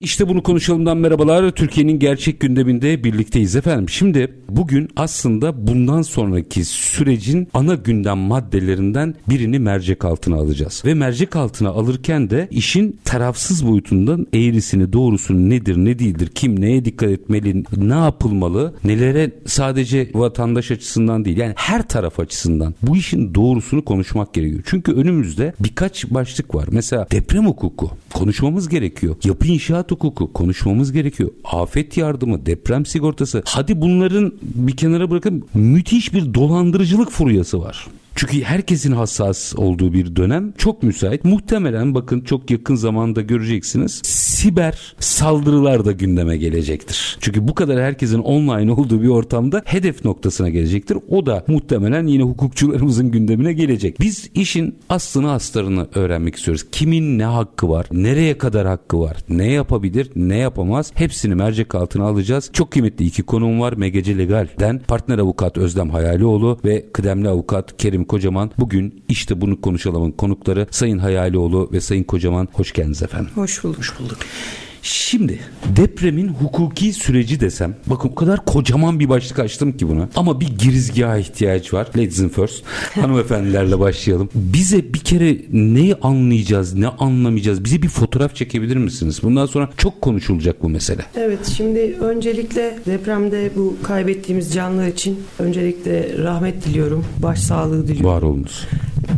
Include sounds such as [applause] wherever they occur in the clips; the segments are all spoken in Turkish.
İşte bunu konuşalımdan merhabalar. Türkiye'nin gerçek gündeminde birlikteyiz efendim. Şimdi bugün aslında bundan sonraki sürecin ana gündem maddelerinden birini mercek altına alacağız. Ve mercek altına alırken de işin tarafsız boyutundan eğrisini doğrusunu nedir ne değildir kim neye dikkat etmeli ne yapılmalı nelere sadece vatandaş açısından değil yani her taraf açısından bu işin doğrusunu konuşmak gerekiyor. Çünkü önümüzde birkaç başlık var. Mesela deprem hukuku konuşmamız gerekiyor. Yapı inşaat inşaat hukuku konuşmamız gerekiyor. Afet yardımı, deprem sigortası. Hadi bunların bir kenara bırakın müthiş bir dolandırıcılık furyası var. Çünkü herkesin hassas olduğu bir dönem çok müsait. Muhtemelen bakın çok yakın zamanda göreceksiniz. Siber saldırılar da gündeme gelecektir. Çünkü bu kadar herkesin online olduğu bir ortamda hedef noktasına gelecektir. O da muhtemelen yine hukukçularımızın gündemine gelecek. Biz işin aslını astarını öğrenmek istiyoruz. Kimin ne hakkı var? Nereye kadar hakkı var? Ne yapabilir? Ne yapamaz? Hepsini mercek altına alacağız. Çok kıymetli iki konum var. MGC Legal'den partner avukat Özlem Hayalioğlu ve kıdemli avukat Kerim Kocaman. Bugün işte bunu konuşalımın konukları Sayın Hayalioğlu ve Sayın Kocaman hoş geldiniz efendim. Hoş bulduk. Hoş bulduk. Şimdi depremin hukuki süreci desem bakın o kadar kocaman bir başlık açtım ki buna ama bir girizgaha ihtiyaç var. Ladies and first [laughs] hanımefendilerle başlayalım. Bize bir kere neyi anlayacağız ne anlamayacağız bize bir fotoğraf çekebilir misiniz? Bundan sonra çok konuşulacak bu mesele. Evet şimdi öncelikle depremde bu kaybettiğimiz canlar için öncelikle rahmet diliyorum. Başsağlığı diliyorum. Var olunuz.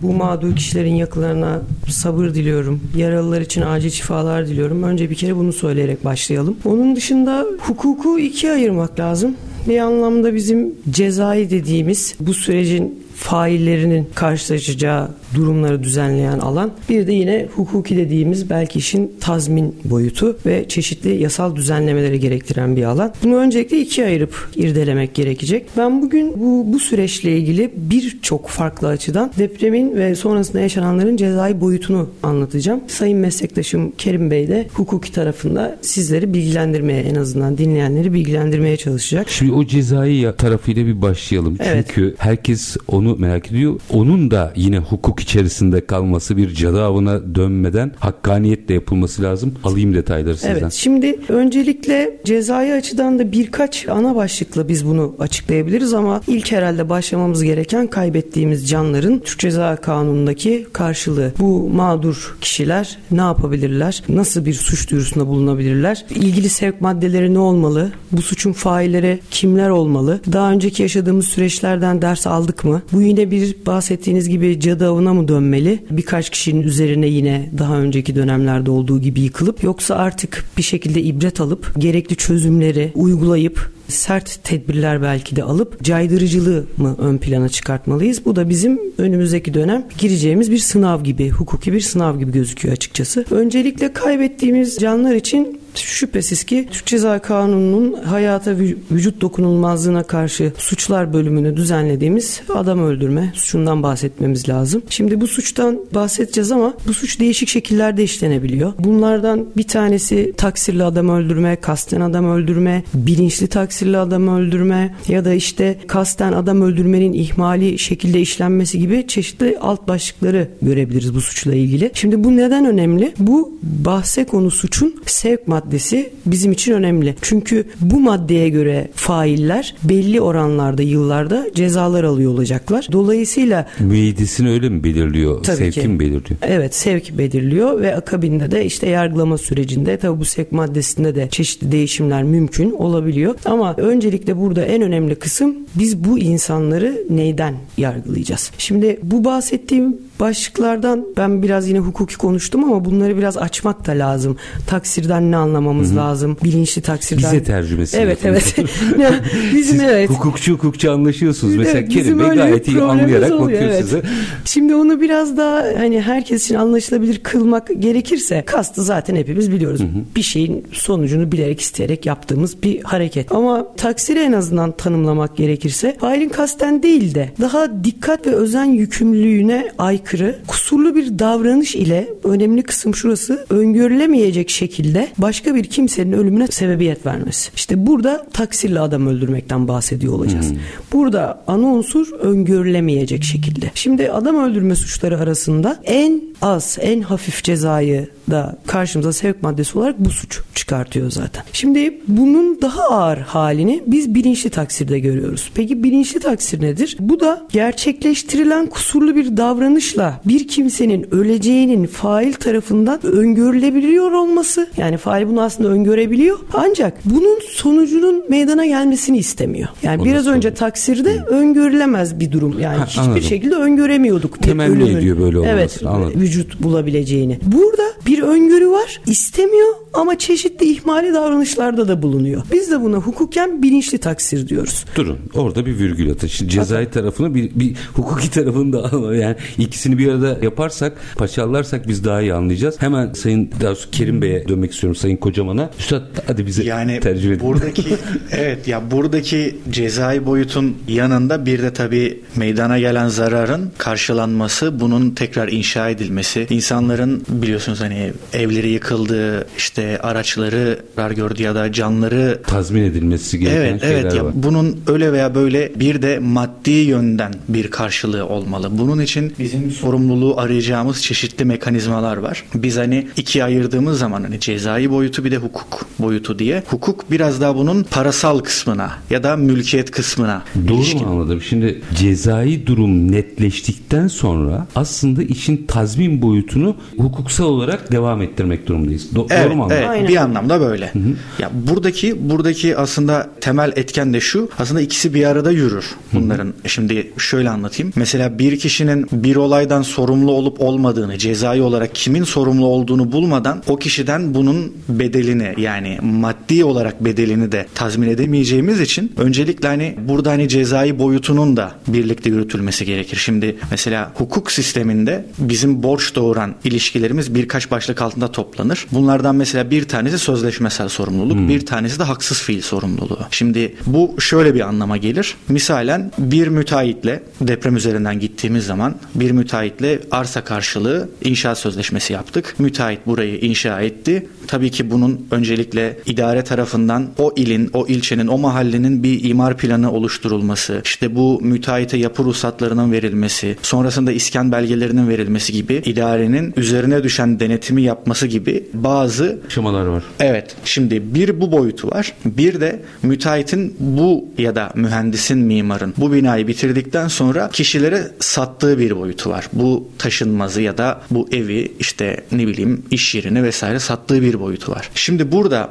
Bu mağdur kişilerin yakınlarına sabır diliyorum. Yaralılar için acil şifalar diliyorum. Önce bir kere bunu söyleyerek başlayalım. Onun dışında hukuku ikiye ayırmak lazım. Bir anlamda bizim cezai dediğimiz bu sürecin faillerinin karşılaşacağı durumları düzenleyen alan. Bir de yine hukuki dediğimiz belki işin tazmin boyutu ve çeşitli yasal düzenlemeleri gerektiren bir alan. Bunu öncelikle ikiye ayırıp irdelemek gerekecek. Ben bugün bu, bu süreçle ilgili birçok farklı açıdan depremin ve sonrasında yaşananların cezai boyutunu anlatacağım. Sayın meslektaşım Kerim Bey de hukuki tarafında sizleri bilgilendirmeye en azından dinleyenleri bilgilendirmeye çalışacak. Şimdi o cezai tarafıyla bir başlayalım. Evet. Çünkü herkes onu merak ediyor. Onun da yine hukuk içerisinde kalması bir cadı avına dönmeden hakkaniyetle yapılması lazım. Alayım detayları sizden. Evet şimdi öncelikle cezai açıdan da birkaç ana başlıkla biz bunu açıklayabiliriz ama ilk herhalde başlamamız gereken kaybettiğimiz canların Türk Ceza Kanunu'ndaki karşılığı. Bu mağdur kişiler ne yapabilirler? Nasıl bir suç duyurusunda bulunabilirler? İlgili sevk maddeleri ne olmalı? Bu suçun failleri kimler olmalı? Daha önceki yaşadığımız süreçlerden ders aldık mı? Bu yine bir bahsettiğiniz gibi cadı avına ona mı dönmeli? Birkaç kişinin üzerine yine daha önceki dönemlerde olduğu gibi yıkılıp yoksa artık bir şekilde ibret alıp gerekli çözümleri uygulayıp sert tedbirler belki de alıp caydırıcılığı mı ön plana çıkartmalıyız? Bu da bizim önümüzdeki dönem gireceğimiz bir sınav gibi, hukuki bir sınav gibi gözüküyor açıkçası. Öncelikle kaybettiğimiz canlar için şüphesiz ki Türk Ceza Kanunu'nun hayata vücut dokunulmazlığına karşı suçlar bölümünü düzenlediğimiz adam öldürme suçundan bahsetmemiz lazım. Şimdi bu suçtan bahsedeceğiz ama bu suç değişik şekillerde işlenebiliyor. Bunlardan bir tanesi taksirli adam öldürme, kasten adam öldürme, bilinçli taksirli adam öldürme ya da işte kasten adam öldürmenin ihmali şekilde işlenmesi gibi çeşitli alt başlıkları görebiliriz bu suçla ilgili. Şimdi bu neden önemli? Bu bahse konu suçun sevk maddesi bizim için önemli. Çünkü bu maddeye göre failler belli oranlarda yıllarda cezalar alıyor olacaklar. Dolayısıyla müeyyidesini öyle mi belirliyor? Tabii Sevki ki. mi belirliyor? Evet sevk belirliyor ve akabinde de işte yargılama sürecinde tabi bu sevk maddesinde de çeşitli değişimler mümkün olabiliyor. Ama öncelikle burada en önemli kısım biz bu insanları neyden yargılayacağız? Şimdi bu bahsettiğim başlıklardan ben biraz yine hukuki konuştum ama bunları biraz açmak da lazım. Taksirden ne anlamamız Hı-hı. lazım? Bilinçli taksirden. Bize tercümesi. Evet evet. [laughs] bizim Siz evet. hukukçu hukukçu anlaşıyorsunuz. Mesela evet, Kerim Bey gayet iyi anlayarak oluyor, bakıyor evet. size. Şimdi onu biraz daha hani herkes için anlaşılabilir kılmak gerekirse kastı zaten hepimiz biliyoruz. Hı-hı. Bir şeyin sonucunu bilerek isteyerek yaptığımız bir hareket. Ama Ama taksiri en azından tanımlamak gerekirse failin kasten değil de daha dikkat ve özen yükümlülüğüne aykırı kusurlu bir davranış ile önemli kısım şurası öngörülemeyecek şekilde başka bir kimsenin ölümüne sebebiyet vermesi. İşte burada taksirle adam öldürmekten bahsediyor olacağız. Hmm. Burada ana unsur öngörülemeyecek şekilde. Şimdi adam öldürme suçları arasında en az, en hafif cezayı da karşımıza sevk maddesi olarak bu suç çıkartıyor zaten. Şimdi bunun daha ağır halini biz bilinçli taksirde görüyoruz. Peki bilinçli taksir nedir? Bu da gerçekleştirilen kusurlu bir davranışla bir kimsenin öleceğinin fail tarafından öngörülebiliyor olması. Yani fail bunu aslında öngörebiliyor. Ancak bunun sonucunun meydana gelmesini istemiyor. Yani o biraz önce taksirde Hı. öngörülemez bir durum. Yani ha, hiçbir anladım. şekilde öngöremiyorduk. Temenni ediyor böyle olması. Evet, anladım. vücut bulabileceğini. Burada bir öngörü var, istemiyor ama çeşitli ihmali davranışlarda da bulunuyor. Biz de buna hukuken bilinçli taksir diyoruz. Durun orada bir virgül atın. Şimdi cezai tarafını bir, bir hukuki tarafını da [laughs] alalım. Yani ikisini bir arada yaparsak, paçallarsak biz daha iyi anlayacağız. Hemen Sayın daha Kerim Bey'e dönmek istiyorum Sayın Kocaman'a. Üstad hadi bize yani tercih edin. Buradaki [laughs] evet ya buradaki cezai boyutun yanında bir de tabii meydana gelen zararın karşılanması, bunun tekrar inşa edilmesi, insanların biliyorsunuz hani evleri yıkıldı, işte araçları zarar gördü ya da canları tazmin edilmesi gereken evet, şeyler evet, ya var. Bunun öyle veya böyle bir de maddi yönden bir karşılığı olmalı. Bunun için bizim sorumluluğu arayacağımız çeşitli mekanizmalar var. Biz hani ikiye ayırdığımız zaman hani cezai boyutu bir de hukuk boyutu diye. Hukuk biraz daha bunun parasal kısmına ya da mülkiyet kısmına Doğru ilişkin. mu anladım? Şimdi cezai durum netleştikten sonra aslında işin tazmin boyutunu hukuksal olarak devam ettirmek durumundayız. Do- evet, doğru mu anladım? Evet, bir anlamda böyle. Hı hı. Ya buradaki buradaki aslında temel etken de şu. Aslında ikisi bir arada yürür bunların. Hı. Şimdi şöyle anlatayım. Mesela bir kişinin bir olaydan sorumlu olup olmadığını, cezai olarak kimin sorumlu olduğunu bulmadan o kişiden bunun bedelini yani maddi olarak bedelini de tazmin edemeyeceğimiz için öncelikle hani burada hani cezai boyutunun da birlikte yürütülmesi gerekir. Şimdi mesela hukuk sisteminde bizim borç doğuran ilişkilerimiz birkaç başlık altında toplanır. Bunlardan mesela bir tanesi sözleşmesel sorumluluk, hmm. bir tanesi de haksız fiil sorumluluğu. Şimdi bu şöyle bir anlama gelir. Misalen bir müteahhitle deprem üzerinden gittiğimiz zaman bir müteahhitle arsa karşılığı inşaat sözleşmesi yaptık. Müteahhit burayı inşa etti. Tabii ki bunun öncelikle idare tarafından o ilin, o ilçenin, o mahallenin bir imar planı oluşturulması, işte bu müteahhite yapı ruhsatlarının verilmesi, sonrasında iskan belgelerinin verilmesi gibi idarenin üzerine düşen denetimi yapması gibi bazı aşamalar var. Evet. Şimdi bir bu boyutu var. Bir de müteahhitin bu ya da mühendisin, mimarın bu binayı bitirdikten sonra kişilere sattığı bir boyutu var. Bu taşınmazı ya da bu evi işte ne bileyim iş yerini vesaire sattığı bir boyutu var. Şimdi burada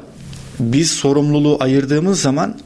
biz sorumluluğu ayırdığımız zaman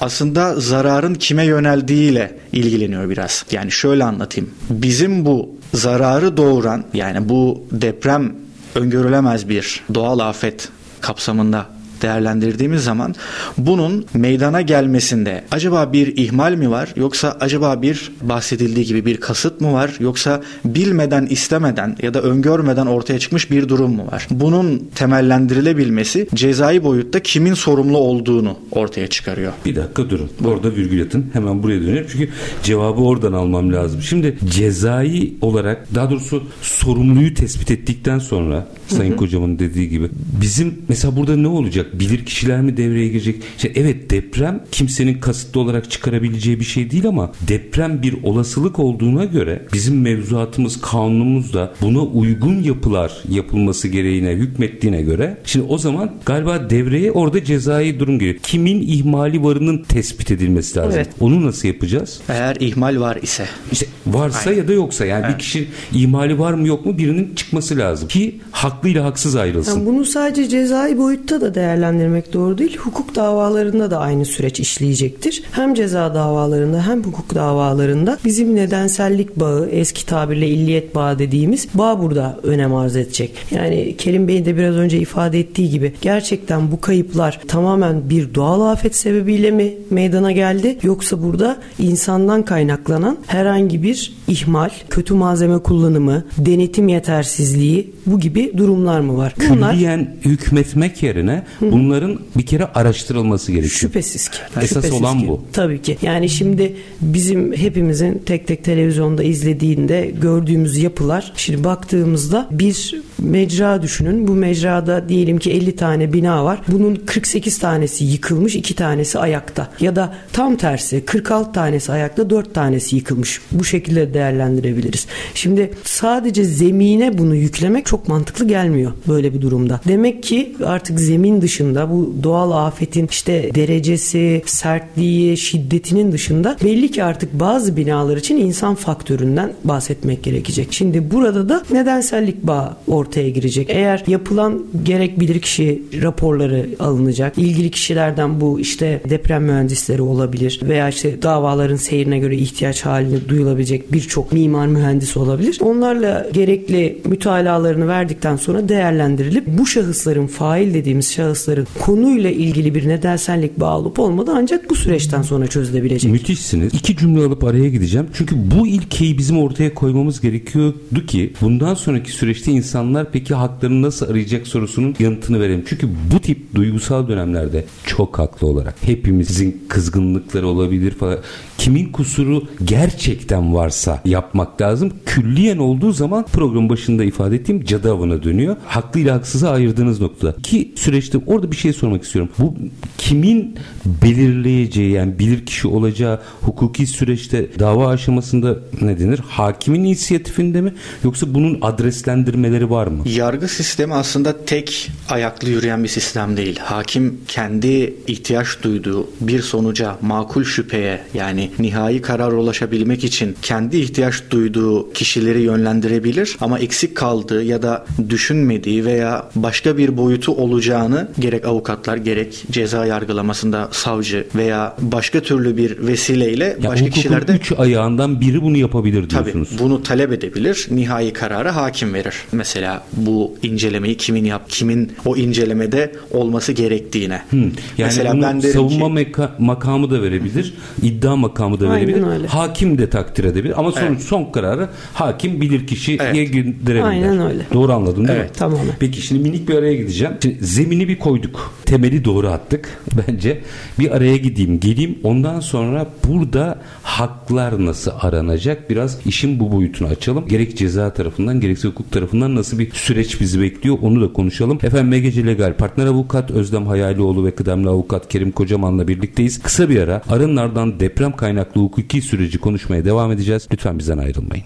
aslında zararın kime yöneldiğiyle ilgileniyor biraz. Yani şöyle anlatayım. Bizim bu zararı doğuran yani bu deprem öngörülemez bir doğal afet kapsamında değerlendirdiğimiz zaman bunun meydana gelmesinde acaba bir ihmal mi var yoksa acaba bir bahsedildiği gibi bir kasıt mı var yoksa bilmeden istemeden ya da öngörmeden ortaya çıkmış bir durum mu var? Bunun temellendirilebilmesi cezai boyutta kimin sorumlu olduğunu ortaya çıkarıyor. Bir dakika durun. Orada virgül atın. Hemen buraya dönelim. Çünkü cevabı oradan almam lazım. Şimdi cezai olarak daha doğrusu sorumluyu tespit ettikten sonra Sayın Kocam'ın dediği gibi bizim mesela burada ne olacak? Bilir kişiler mi devreye girecek? İşte evet deprem kimsenin kasıtlı olarak çıkarabileceği bir şey değil ama deprem bir olasılık olduğuna göre bizim mevzuatımız, kanunumuz da buna uygun yapılar yapılması gereğine hükmettiğine göre şimdi o zaman galiba devreye orada cezai durum geliyor. Kimin ihmali varının tespit edilmesi lazım. Evet. Onu nasıl yapacağız? Eğer ihmal var ise. İşte varsa Aynen. ya da yoksa yani evet. bir kişi ihmali var mı yok mu birinin çıkması lazım ki haklıyla haksız ayrılsın. Yani bunu sadece cezai boyutta da değerlendirebiliriz değerlendirmek doğru değil. Hukuk davalarında da aynı süreç işleyecektir. Hem ceza davalarında hem hukuk davalarında bizim nedensellik bağı, eski tabirle illiyet bağı dediğimiz bağ burada önem arz edecek. Yani Kerim Bey'in de biraz önce ifade ettiği gibi gerçekten bu kayıplar tamamen bir doğal afet sebebiyle mi meydana geldi yoksa burada insandan kaynaklanan herhangi bir ihmal, kötü malzeme kullanımı, denetim yetersizliği bu gibi durumlar mı var? Bunlar külliyen hükmetmek yerine Bunların bir kere araştırılması gerekiyor. Şüphesiz ki. Esas Şüphesiz olan ki. bu. Tabii ki. Yani şimdi bizim hepimizin tek tek televizyonda izlediğinde gördüğümüz yapılar şimdi baktığımızda bir mecra düşünün. Bu mecrada diyelim ki 50 tane bina var. Bunun 48 tanesi yıkılmış, 2 tanesi ayakta. Ya da tam tersi 46 tanesi ayakta, 4 tanesi yıkılmış. Bu şekilde değerlendirebiliriz. Şimdi sadece zemine bunu yüklemek çok mantıklı gelmiyor böyle bir durumda. Demek ki artık zemin dışında bu doğal afetin işte derecesi, sertliği, şiddetinin dışında belli ki artık bazı binalar için insan faktöründen bahsetmek gerekecek. Şimdi burada da nedensellik bağı ortaya girecek. Eğer yapılan gerek bilirkişi raporları alınacak. ilgili kişilerden bu işte deprem mühendisleri olabilir veya işte davaların seyrine göre ihtiyaç halinde duyulabilecek birçok mimar mühendis olabilir. Onlarla gerekli mütalalarını verdikten sonra değerlendirilip bu şahısların fail dediğimiz şahısların konuyla ilgili bir nedensellik bağı olup olmadı ancak bu süreçten sonra çözülebilecek. Müthişsiniz. İki cümle alıp araya gideceğim. Çünkü bu ilkeyi bizim ortaya koymamız gerekiyordu ki bundan sonraki süreçte insanlar peki haklarını nasıl arayacak sorusunun yanıtını verelim. Çünkü bu tip duygusal dönemlerde çok haklı olarak hepimizin kızgınlıkları olabilir falan. Kimin kusuru gerçekten varsa yapmak lazım. Külliyen olduğu zaman program başında ifade ettiğim cadı avına dönüyor. Haklı ile haksızı ayırdığınız noktada. Ki süreçte orada bir şey sormak istiyorum. Bu kimin belirleyeceği yani bilir kişi olacağı hukuki süreçte dava aşamasında ne denir? Hakimin inisiyatifinde mi? Yoksa bunun adreslendirmeleri var mı? Yargı sistemi aslında tek ayaklı yürüyen bir sistem değil. Hakim kendi ihtiyaç duyduğu bir sonuca, makul şüpheye yani nihai karara ulaşabilmek için kendi ihtiyaç duyduğu kişileri yönlendirebilir ama eksik kaldığı ya da düşünmediği veya başka bir boyutu olacağını gerek avukatlar gerek ceza yargılamasında savcı veya başka türlü bir vesileyle Ya başka kişilerde üç ayağından biri bunu yapabilir Tabii diyorsunuz. bunu talep edebilir. Nihai kararı hakim verir. Mesela bu incelemeyi kimin yap, kimin o incelemede olması gerektiğine. Hı. Yani Mesela bunu ben savunma ki meka- makamı da verebilir, iddia makamı da Aynen verebilir, öyle. hakim de takdir edebilir ama sonuç son kararı hakim bilir kişiye Evet. gönderebilir. Aynen öyle. Doğru anladım değil mi? Evet. Tamamen. Peki şimdi minik bir araya gideceğim. Şimdi zemini bir koyduk. Temeli doğru attık [laughs] bence. Bir araya gideyim, geleyim. Ondan sonra burada haklar nasıl aranacak? Biraz işin bu boyutunu açalım. Gerek ceza tarafından gerekse hukuk tarafından nasıl bir süreç bizi bekliyor onu da konuşalım. Efendim MGC Legal Partner Avukat Özlem Hayalioğlu ve kıdemli avukat Kerim Kocaman'la birlikteyiz. Kısa bir ara arınlardan deprem kaynaklı hukuki süreci konuşmaya devam edeceğiz. Lütfen bizden ayrılmayın.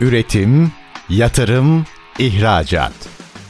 Üretim, yatırım, ihracat.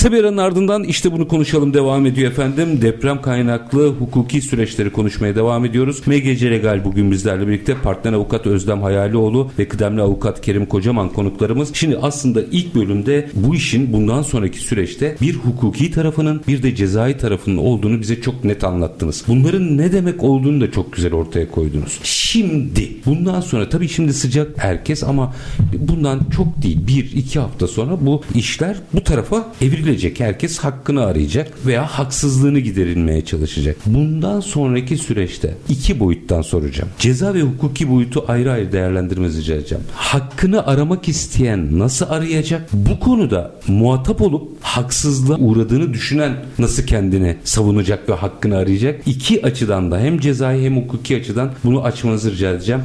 Kısa bir aranın ardından işte bunu konuşalım devam ediyor efendim. Deprem kaynaklı hukuki süreçleri konuşmaya devam ediyoruz. MGC Legal bugün bizlerle birlikte partner avukat Özlem Hayalioğlu ve kıdemli avukat Kerim Kocaman konuklarımız. Şimdi aslında ilk bölümde bu işin bundan sonraki süreçte bir hukuki tarafının bir de cezai tarafının olduğunu bize çok net anlattınız. Bunların ne demek olduğunu da çok güzel ortaya koydunuz. Şimdi bundan sonra tabii şimdi sıcak herkes ama bundan çok değil bir iki hafta sonra bu işler bu tarafa evrilecek. Herkes hakkını arayacak veya haksızlığını giderilmeye çalışacak. Bundan sonraki süreçte iki boyuttan soracağım. Ceza ve hukuki boyutu ayrı ayrı değerlendirmenizi edeceğim. Hakkını aramak isteyen nasıl arayacak? Bu konuda muhatap olup haksızlığa uğradığını düşünen nasıl kendini savunacak ve hakkını arayacak? İki açıdan da hem cezai hem hukuki açıdan bunu açmanızı rica edeceğim.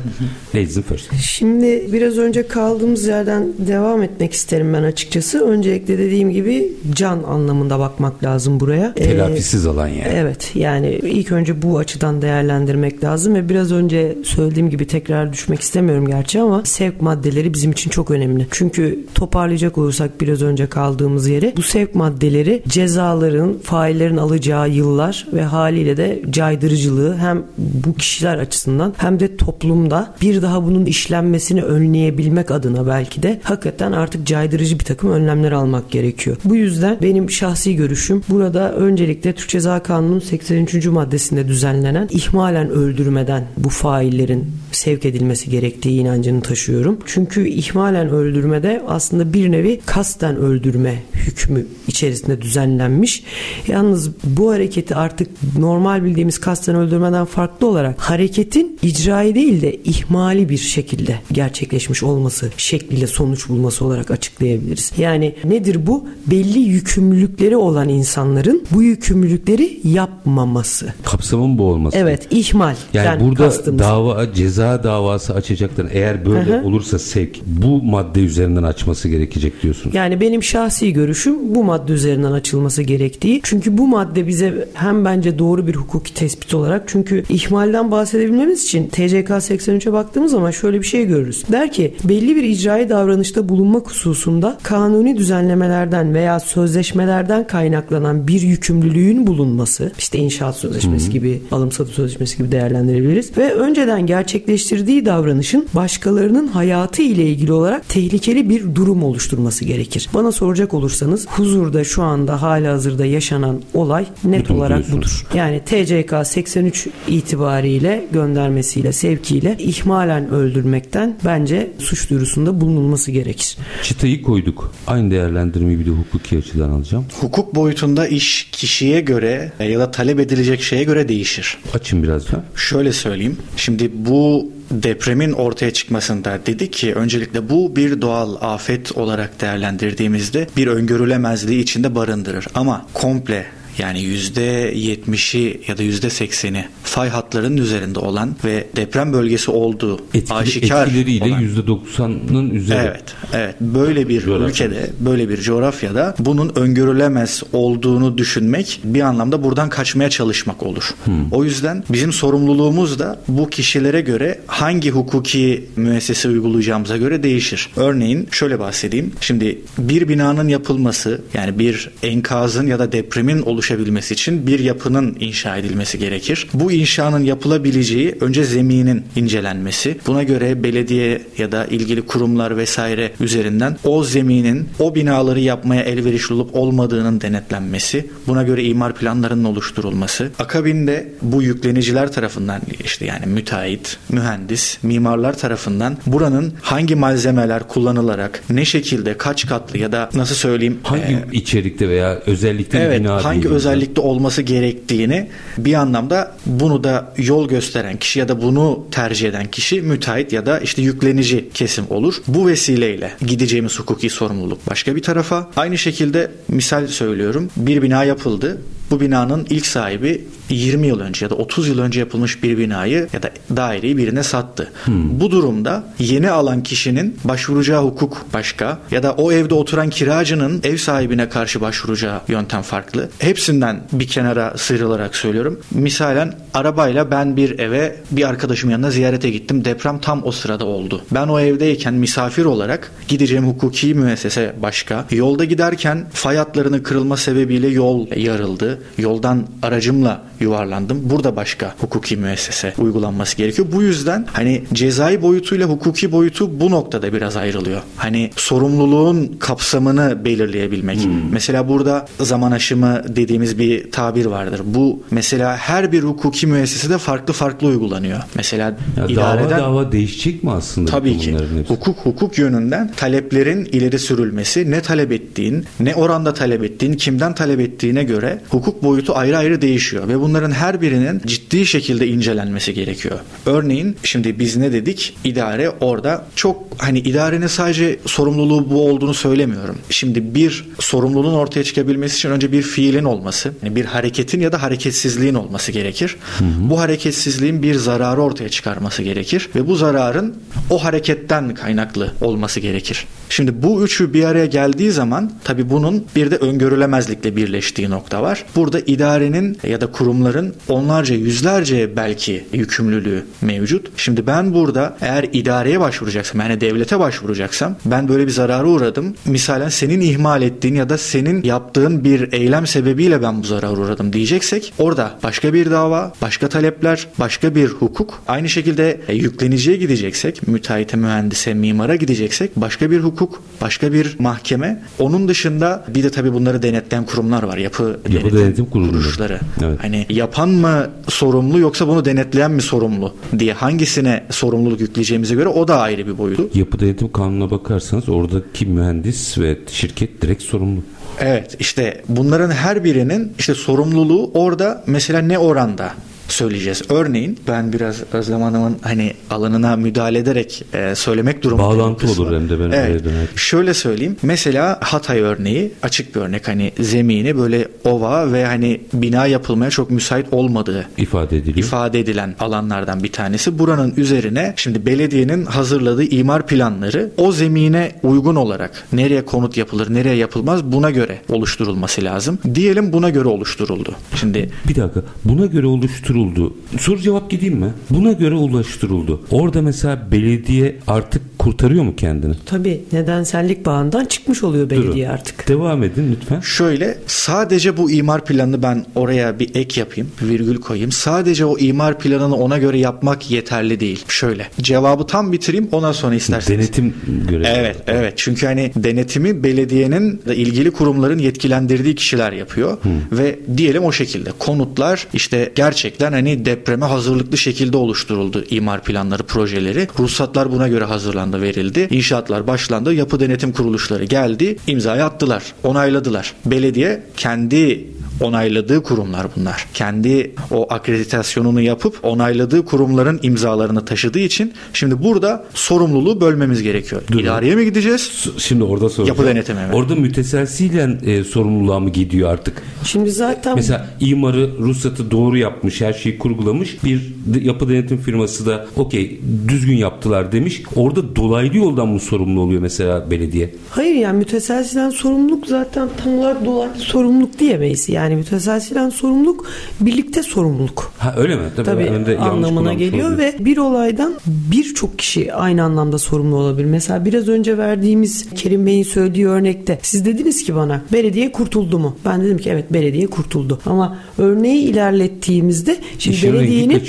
Ladies first. Şimdi biraz önce kaldığımız yerden devam etmek isterim ben açıkçası. Öncelikle dediğim gibi can anlamında bakmak lazım buraya. Ee, Telafisiz alan yani. Evet yani ilk önce bu açıdan değerlendirmek lazım ve biraz önce söylediğim gibi tekrar düşmek istemiyorum gerçi ama sevk maddeleri bizim için çok önemli. Çünkü toparlayacak olursak biraz önce kaldığımız yeri bu sevk maddeleri cezaların faillerin alacağı yıllar ve haliyle de caydırıcılığı hem bu kişiler açısından hem de toplumda bir daha bunun işlenmesini önleyebilmek adına belki de hakikaten artık caydırıcı bir takım önlemler almak gerekiyor. Bu yüzden yüzden benim şahsi görüşüm burada öncelikle Türk Ceza Kanunu'nun 83. maddesinde düzenlenen ihmalen öldürmeden bu faillerin sevk edilmesi gerektiği inancını taşıyorum. Çünkü ihmalen öldürmede aslında bir nevi kasten öldürme hükmü içerisinde düzenlenmiş. Yalnız bu hareketi artık normal bildiğimiz kasten öldürmeden farklı olarak hareketin icrayı değil de ihmali bir şekilde gerçekleşmiş olması şekliyle sonuç bulması olarak açıklayabiliriz. Yani nedir bu? Belli yükümlülükleri olan insanların bu yükümlülükleri yapmaması. Kapsamın bu olması. Evet, ihmal. Yani, Yani burada kastımız. dava ceza davası açacaklar. Eğer böyle Hı hı. olursa sevk bu madde üzerinden açması gerekecek diyorsunuz. Yani benim şahsi görüşüm bu madde üzerinden açılması gerektiği. Çünkü bu madde bize hem bence doğru bir hukuki tespit olarak çünkü ihmalden bahsedebilmemiz için TCK 83'e baktığımız zaman şöyle bir şey görürüz. Der ki belli bir icraî davranışta bulunmak hususunda kanuni düzenlemelerden veya sözleşmelerden kaynaklanan bir yükümlülüğün bulunması işte inşaat sözleşmesi gibi alım satım sözleşmesi gibi değerlendirebiliriz ve önceden gerçekleştirdiği davranışın başkalarının hayatı ile ilgili olarak tehlikeli bir durum oluşturması gerekir. Bana soracak olursanız huzurda şu anda hala hazırda yaşanan olay net Budur olarak diyorsunuz. budur. Yani TCK 83 itibariyle göndermesiyle sevkiyle ihmalen öldürmekten bence suç duyurusunda bulunulması gerekir. Çıtayı koyduk. Aynı değerlendirmeyi bir de hukuki açıdan alacağım. Hukuk boyutunda iş kişiye göre ya da talep edilecek şeye göre değişir. Açın biraz da. Şöyle söyleyeyim. Şimdi bu depremin ortaya çıkmasında dedi ki öncelikle bu bir doğal afet olarak değerlendirdiğimizde bir öngörülemezliği içinde barındırır. Ama komple yani %70'i ya da %80'i fay hatlarının üzerinde olan ve deprem bölgesi olduğu Etkili, aşikar etkileriyle olan %90'ın üzeri. Evet, evet. Böyle bir Coğrafyamız. ülkede, böyle bir coğrafyada bunun öngörülemez olduğunu düşünmek bir anlamda buradan kaçmaya çalışmak olur. O yüzden bizim sorumluluğumuz da bu kişilere göre hangi hukuki müessese uygulayacağımıza göre değişir. Örneğin şöyle bahsedeyim. Şimdi bir binanın yapılması yani bir enkazın ya da depremin oluşabilmesi için bir yapının inşa edilmesi gerekir. Bu inşanın yapılabileceği önce zeminin incelenmesi. Buna göre belediye ya da ilgili kurumlar vesaire üzerinden o zeminin o binaları yapmaya elverişli olup olmadığının denetlenmesi. Buna göre imar planlarının oluşturulması. Akabinde bu yükleniciler tarafından işte yani müteahhit, mühendis, mimarlar tarafından buranın hangi malzemeler kullanılarak ne şekilde kaç katlı ya da nasıl söyleyeyim Hangi içerikte veya özellikle Evet, bina hangi değil. Özellikte olması gerektiğini bir anlamda bunu da yol gösteren kişi ya da bunu tercih eden kişi müteahhit ya da işte yüklenici kesim olur. Bu vesileyle gideceğimiz hukuki sorumluluk başka bir tarafa. Aynı şekilde misal söylüyorum. Bir bina yapıldı. Bu binanın ilk sahibi 20 yıl önce ya da 30 yıl önce yapılmış bir binayı ya da daireyi birine sattı. Bu durumda yeni alan kişinin başvuracağı hukuk başka ya da o evde oturan kiracının ev sahibine karşı başvuracağı yöntem farklı. Hepsinden bir kenara sıyrılarak söylüyorum. Misalen arabayla ben bir eve bir arkadaşımın yanına ziyarete gittim. Deprem tam o sırada oldu. Ben o evdeyken misafir olarak gideceğim hukuki müessese başka. Yolda giderken fay hatlarının kırılma sebebiyle yol yarıldı. Yoldan aracımla yuvarlandım. Burada başka hukuki müessese uygulanması gerekiyor. Bu yüzden hani cezai boyutuyla hukuki boyutu bu noktada biraz ayrılıyor. Hani sorumluluğun kapsamını belirleyebilmek. Mesela burada zaman aşımı dediğimiz bir tabir vardır. Bu mesela her bir hukuki müessesede farklı farklı uygulanıyor. Mesela Ya dava idareden dava değişecek mi aslında? Tabii ki. hepsi? Hukuk hukuk yönünden taleplerin ileri sürülmesi, ne talep ettiğin, ne oranda talep ettiğin, kimden talep ettiğine göre hukuk boyutu ayrı ayrı değişiyor ve bunların her birinin ciddi şekilde incelenmesi gerekiyor. Örneğin şimdi biz ne dedik? İdare orada çok hani idarenin sadece sorumluluğu bu olduğunu söylemiyorum. Şimdi bir sorumluluğun ortaya çıkabilmesi için önce bir fiilin olması, yani bir hareketin ya da hareketsizliğin olması gerekir. Bu hareketsizliğin bir zararı ortaya çıkarması gerekir ve bu zararın o hareketten kaynaklı olması gerekir. Şimdi bu üçü bir araya geldiği zaman tabi bunun bir de öngörülemezlikle birleştiği nokta var. Burada idarenin ya da kurumların onlarca yüzlerce belki yükümlülüğü mevcut. Şimdi ben burada eğer idareye başvuracaksam yani devlete başvuracaksam ben böyle bir zarara uğradım. Misalen senin ihmal ettiğin ya da senin yaptığın bir eylem sebebiyle ben bu zarara uğradım diyeceksek orada başka bir dava, başka talepler, başka bir hukuk. Aynı şekilde e, yükleniciye gideceksek, müteahhite, mühendise, mimara gideceksek başka bir hukuk başka bir mahkeme. Onun dışında bir de tabii bunları denetleyen kurumlar var. Yapı, Yapı denetim kurulları. kuruluşları. Evet. Hani yapan mı sorumlu yoksa bunu denetleyen mi sorumlu diye hangisine sorumluluk yükleyeceğimize göre o da ayrı bir boyutu. Yapı denetim kanununa bakarsanız oradaki mühendis ve şirket direkt sorumlu. Evet işte bunların her birinin işte sorumluluğu orada mesela ne oranda söyleyeceğiz. Örneğin ben biraz Özlem Hanım'ın hani alanına müdahale ederek e, söylemek durumundayım. Bağlantı olur hem de ben evet. dönerim. Şöyle söyleyeyim. Mesela Hatay örneği açık bir örnek. Hani zemini böyle ova ve hani bina yapılmaya çok müsait olmadığı ifade ediliyor. ifade edilen alanlardan bir tanesi. Buranın üzerine şimdi belediyenin hazırladığı imar planları o zemine uygun olarak nereye konut yapılır, nereye yapılmaz buna göre oluşturulması lazım. Diyelim buna göre oluşturuldu. Şimdi Bir dakika. Buna göre oluşturuldu. Soru cevap gideyim mi? Buna göre oluşturuldu. Orada mesela belediye artık kurtarıyor mu kendini? Tabii nedensellik bağından çıkmış oluyor belediye artık. Devam edin lütfen. Şöyle sadece bu imar planını ben oraya bir ek yapayım, virgül koyayım. Sadece o imar planını ona göre yapmak yeterli değil. Şöyle cevabı tam bitireyim ondan sonra isterseniz. Denetim görevi. Evet, evet. Çünkü hani denetimi belediyenin ilgili kurumların yetkilendirdiği kişiler yapıyor ve diyelim o şekilde konutlar işte gerçekten hani depreme hazırlıklı şekilde oluşturuldu imar planları, projeleri. Ruhsatlar buna göre hazırlandı, verildi. İnşaatlar başlandı. Yapı denetim kuruluşları geldi, imzayı attılar, onayladılar. Belediye kendi onayladığı kurumlar bunlar. Kendi o akreditasyonunu yapıp onayladığı kurumların imzalarını taşıdığı için şimdi burada sorumluluğu bölmemiz gerekiyor. Dur. İdareye mi gideceğiz? Şimdi orada soracağım. Yapı denetimi, evet. Orada müteselsiyle e, sorumluluğa mı gidiyor artık? Şimdi zaten Mesela imarı, ruhsatı doğru yapmış, her şeyi kurgulamış. Bir yapı denetim firması da okey düzgün yaptılar demiş. Orada dolaylı yoldan mı sorumlu oluyor mesela belediye? Hayır yani müteselsilen sorumluluk zaten tam olarak dolaylı sorumluluk diyemeyiz. Yani müteselsilen sorumluluk birlikte sorumluluk. Ha öyle mi? Tabii, Tabii ben de yanlış anlamına geliyor ve bir olaydan birçok kişi aynı anlamda sorumlu olabilir. Mesela biraz önce verdiğimiz Kerim Bey'in söylediği örnekte siz dediniz ki bana belediye kurtuldu mu? Ben dedim ki evet belediye kurtuldu. Ama örneği ilerlettiğimizde şimdi İşin belediyenin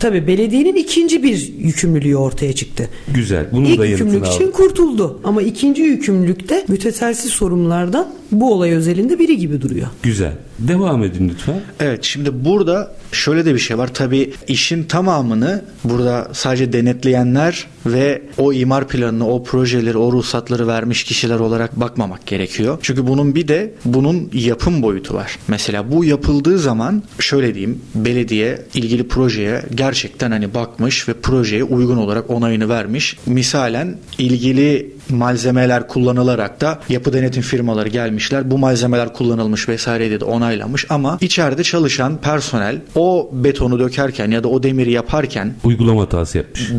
tabii belediyenin ikinci bir yükümlülüğü ortaya çıktı. Güzel. Bunun İlk da yükümlülük için aldım. kurtuldu. Ama ikinci yükümlülükte müteselsiz sorumlulardan bu olay özelinde biri gibi duruyor. Güzel. Devam edin lütfen. Evet şimdi burada şöyle de bir şey var. Tabii işin tamamını burada sadece denetleyenler ve o imar planını, o projeleri, o ruhsatları vermiş kişiler olarak bakmamak gerekiyor. Çünkü bunun bir de bunun yapım boyutu var. Mesela bu yapıldığı zaman şöyle diyeyim belediye ilgili projeye gerçekten hani bakmış ve projeye uygun olarak onayını vermiş. Misalen ilgili malzemeler kullanılarak da yapı denetim firmaları gelmişler. Bu malzemeler kullanılmış vesaire dedi onaylanmış ama içeride çalışan personel o betonu dökerken ya da o demiri yaparken Uygulama hatası yapmış. ya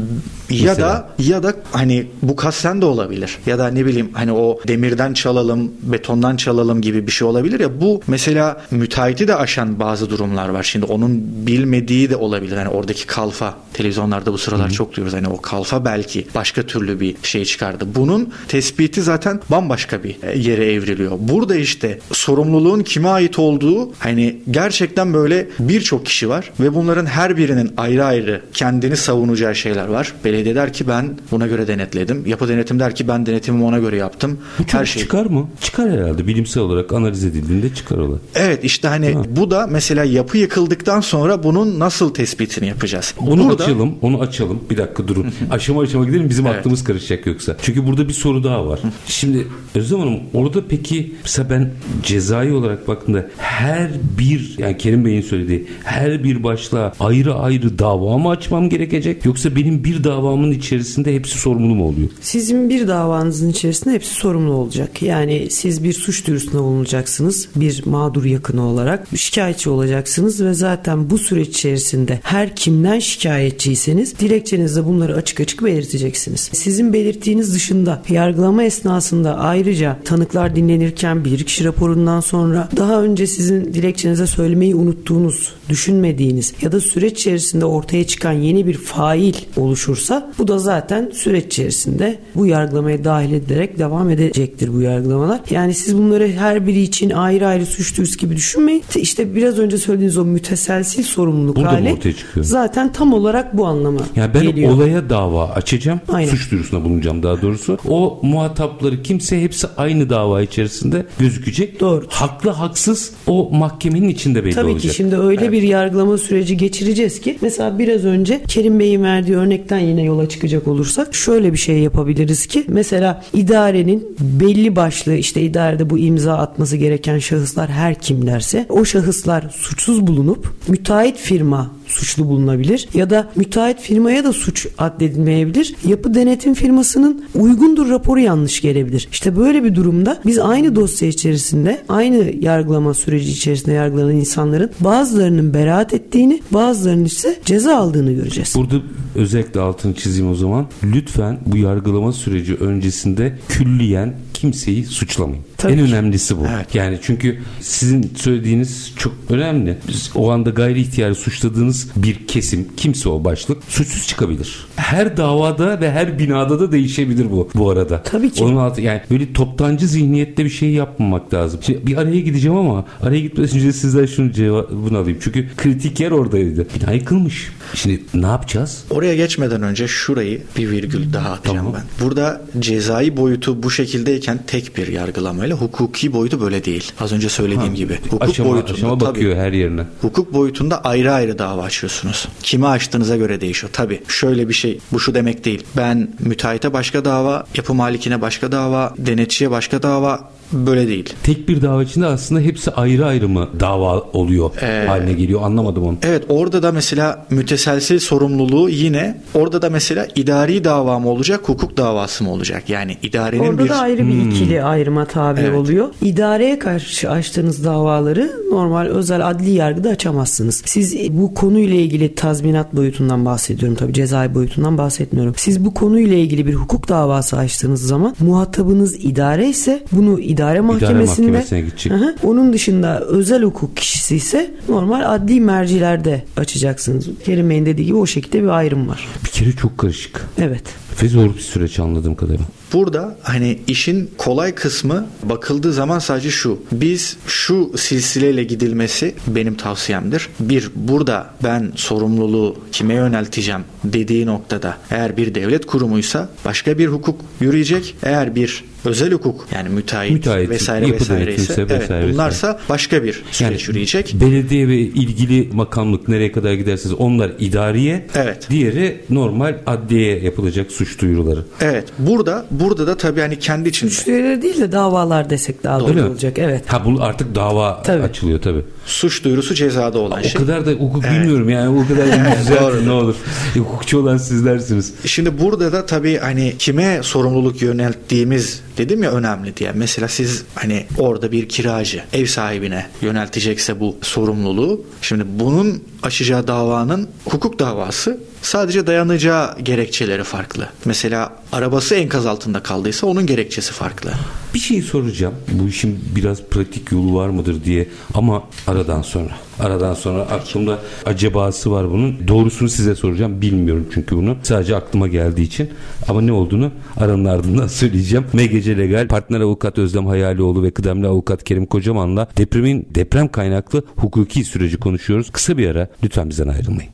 Mesela. da ya da hani bu kasten de olabilir. Ya da ne bileyim hani o demirden çalalım, betondan çalalım gibi bir şey olabilir ya. Bu mesela müteahhiti de aşan bazı durumlar var. Şimdi onun bilmediği de olabilir. Hani oradaki kalfa televizyonlarda bu sıralar çok duyuyoruz. Hani o kalfa belki başka türlü bir şey çıkardı. Bunun tespiti zaten bambaşka bir e, yere evriliyor. Burada işte sorumluluğun kime ait olduğu hani gerçekten böyle birçok kişi var ve bunların her birinin ayrı ayrı kendini savunacağı şeyler var. Belediye der ki ben buna göre denetledim. Yapı denetim der ki ben denetimimi ona göre yaptım. Bu her şey. çıkar mı? Çıkar herhalde. Bilimsel olarak analiz edildiğinde çıkar olay. Evet işte hani bu da mesela yapı yıkıldıktan sonra bunun nasıl tespitini yapacağız? Onu Burada- açalım, onu açalım. Bir dakika durun. [laughs] aşama aşama gidelim bizim Evet. aklımız karışacak yoksa. Çünkü burada bir soru daha var. Şimdi Özlem Hanım orada peki mesela ben cezai olarak baktığımda her bir yani Kerim Bey'in söylediği her bir başlığa ayrı ayrı dava mı açmam gerekecek? Yoksa benim bir davamın içerisinde hepsi sorumlu mu oluyor? Sizin bir davanızın içerisinde hepsi sorumlu olacak. Yani siz bir suç duyurusunda bulunacaksınız. Bir mağdur yakını olarak şikayetçi olacaksınız ve zaten bu süreç içerisinde her kimden şikayetçiyseniz dilekçenizde bunları açık açık belirteceksiniz. Sizin belirttiğiniz dışında yargılama esnasında ayrıca tanıklar dinlenirken bilirkişi raporundan sonra daha önce sizin dilekçenize söylemeyi unuttuğunuz, düşünmediğiniz ya da süreç içerisinde ortaya çıkan yeni bir fail oluşursa bu da zaten süreç içerisinde bu yargılamaya dahil edilerek devam edecektir bu yargılamalar. Yani siz bunları her biri için ayrı ayrı suç duyurusu gibi düşünmeyin. İşte biraz önce söylediğiniz o müteselsil sorumluluk Burada hali ortaya çıkıyor? zaten tam olarak bu anlama Ya ben geliyor. olaya dava açacağım. Aynen. Suç duyurusunda bulunacağım daha doğrusu. O muhatapları kimse hepsi aynı dava içerisinde gözükecek. Doğru. Haklı haksız o mahkemenin içinde belli Tabii olacak. ki şimdi öyle bir yargılama süreci geçireceğiz ki mesela biraz önce Kerim Bey'in verdiği örnekten yine yola çıkacak olursak şöyle bir şey yapabiliriz ki mesela idarenin belli başlı işte idarede bu imza atması gereken şahıslar her kimlerse o şahıslar suçsuz bulunup müteahhit firma suçlu bulunabilir ya da müteahhit firmaya da suç addedilmeyebilir. Yapı denetim firmasının uygundur raporu yanlış gelebilir. İşte böyle bir durumda biz aynı dosya içerisinde aynı yargılama süreci içerisinde yargılanan insanların bazılarının beraat ettiğini bazılarının ise ceza aldığını göreceğiz. Burada özellikle altını çizeyim o zaman. Lütfen bu yargılama süreci öncesinde külliyen kimseyi suçlamayın. Tabii en ki. önemlisi bu. Evet. Yani çünkü sizin söylediğiniz çok önemli. Biz o anda gayri ihtiyari suçladığınız bir kesim kimse o başlık suçsuz çıkabilir. Her davada ve her binada da değişebilir bu bu arada. Tabii ki. Onun altı yani böyle toptancı zihniyette bir şey yapmamak lazım. Şimdi bir araya gideceğim ama araya gitmeden önce sizden şunu cevabını alayım. Çünkü kritik yer oradaydı. Bina yıkılmış. Şimdi ne yapacağız? Oraya geçmeden önce şurayı bir virgül daha atacağım Tamam. ben. Burada cezai boyutu bu şekildeyken tek bir yargılamayla hukuki boyutu böyle değil. Az önce söylediğim gibi. Hukuk aşama boyutunda aşama tabii, bakıyor her yerine. Hukuk boyutunda ayrı ayrı dava açıyorsunuz. Kime açtığınıza göre değişiyor. Tabii şöyle bir şey bu şu demek değil. Ben müteahhite başka dava, yapı malikine başka dava, denetçiye başka dava böyle değil. Tek bir dava içinde aslında hepsi ayrı ayrı mı dava oluyor Ee, haline geliyor anlamadım onu. Evet orada da mesela müteselsil sorumluluğu yine orada da mesela idari dava mı olacak hukuk davası mı olacak? Yani idarenin Orada bir da ayrı bir ikili ayrıma tabi Evet. oluyor. İdareye karşı açtığınız davaları normal özel adli yargıda açamazsınız. Siz bu konuyla ilgili tazminat boyutundan bahsediyorum tabii cezai boyutundan bahsetmiyorum. Siz bu konuyla ilgili bir hukuk davası açtığınız zaman muhatabınız idare ise bunu idare mahkemesinde mahkemesine gidecek. Hı. onun dışında özel hukuk kişisi ise normal adli mercilerde açacaksınız. Kerim Bey'in dediği gibi o şekilde bir ayrım var. Bir kere çok karışık. Evet. Ve zor bir süreç anladığım kadarıyla. Burada hani işin kolay kısmı bakıldığı zaman sadece şu. Biz şu silsileyle gidilmesi benim tavsiyemdir. Bir, burada ben sorumluluğu kime yönelteceğim dediği noktada eğer bir devlet kurumuysa başka bir hukuk yürüyecek. Eğer bir özel hukuk yani müteahhit, Müteahhit, vesaire yapı vesaire ise denetimse evet, vesaire bunlarsa başka bir süreç yürüyecek. belediye ve ilgili makamlık nereye kadar giderseniz onlar idariye, Evet. diğeri normal adliyeye yapılacak suç duyuruları. Evet. Burada burada da tabii hani kendi içinde Suç duyuruları değil de davalar desek daha doğru mi? olacak. Evet. Ha bu artık dava Tabii. açılıyor tabii. suç duyurusu cezada olan O şey. kadar da hukuk bilmiyorum yani o kadar [laughs] güzel ne olur. Hukukçu olan sizlersiniz. Şimdi burada da tabii hani kime sorumluluk yönelttiğimiz dedim ya önemli diye. Mesela siz hani orada bir kiracı ev sahibine yöneltecekse bu sorumluluğu. Şimdi bunun açacağı davanın hukuk davası sadece dayanacağı gerekçeleri farklı. Mesela arabası enkaz altında kaldıysa onun gerekçesi farklı. Bir şey soracağım. Bu işin biraz pratik yolu var mıdır diye ama aradan sonra. Aradan sonra aklımda acabası var bunun. Doğrusunu size soracağım. Bilmiyorum çünkü bunu. Sadece aklıma geldiği için. Ama ne olduğunu aranın ardından [laughs] söyleyeceğim. MGC Legal partner avukat Özlem Hayalioğlu ve kıdemli avukat Kerim Kocaman'la depremin deprem kaynaklı hukuki süreci konuşuyoruz. Kısa bir ara lütfen bizden ayrılmayın.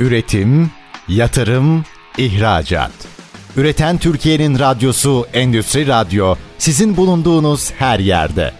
Üretim, yatırım, ihracat. Üreten Türkiye'nin radyosu Endüstri Radyo sizin bulunduğunuz her yerde.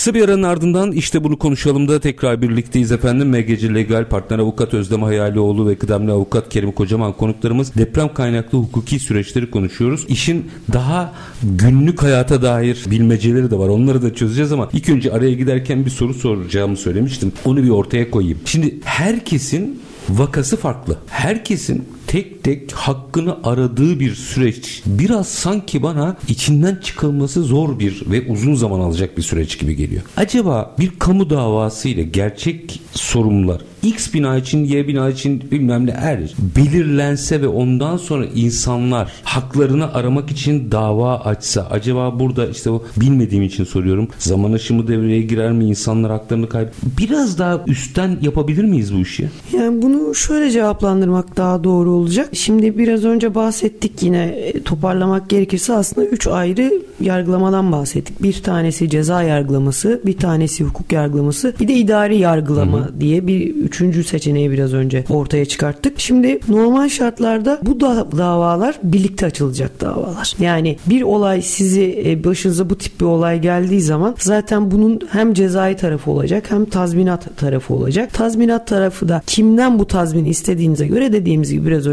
Kısa bir aranın ardından işte bunu konuşalım da tekrar birlikteyiz efendim. MGC Legal Partner Avukat Özlem Hayalioğlu ve kıdemli avukat Kerim Kocaman konuklarımız deprem kaynaklı hukuki süreçleri konuşuyoruz. İşin daha günlük hayata dair bilmeceleri de var. Onları da çözeceğiz ama ilk önce araya giderken bir soru soracağımı söylemiştim. Onu bir ortaya koyayım. Şimdi herkesin vakası farklı. Herkesin tek tek hakkını aradığı bir süreç. Biraz sanki bana içinden çıkılması zor bir ve uzun zaman alacak bir süreç gibi geliyor. Acaba bir kamu davası ile gerçek sorumlular X bina için, Y bina için bilmem ne er belirlense ve ondan sonra insanlar haklarını aramak için dava açsa acaba burada işte o bilmediğim için soruyorum zaman aşımı devreye girer mi insanlar haklarını kaybeder biraz daha üstten yapabilir miyiz bu işi? Yani bunu şöyle cevaplandırmak daha doğru olacak. Şimdi biraz önce bahsettik yine e, toparlamak gerekirse aslında üç ayrı yargılamadan bahsettik. Bir tanesi ceza yargılaması, bir tanesi hukuk yargılaması, bir de idari yargılama hı hı. diye bir üçüncü seçeneği biraz önce ortaya çıkarttık. Şimdi normal şartlarda bu da davalar birlikte açılacak davalar. Yani bir olay sizi e, başınıza bu tip bir olay geldiği zaman zaten bunun hem cezai tarafı olacak hem tazminat tarafı olacak. Tazminat tarafı da kimden bu tazmin istediğinize göre dediğimiz gibi biraz önce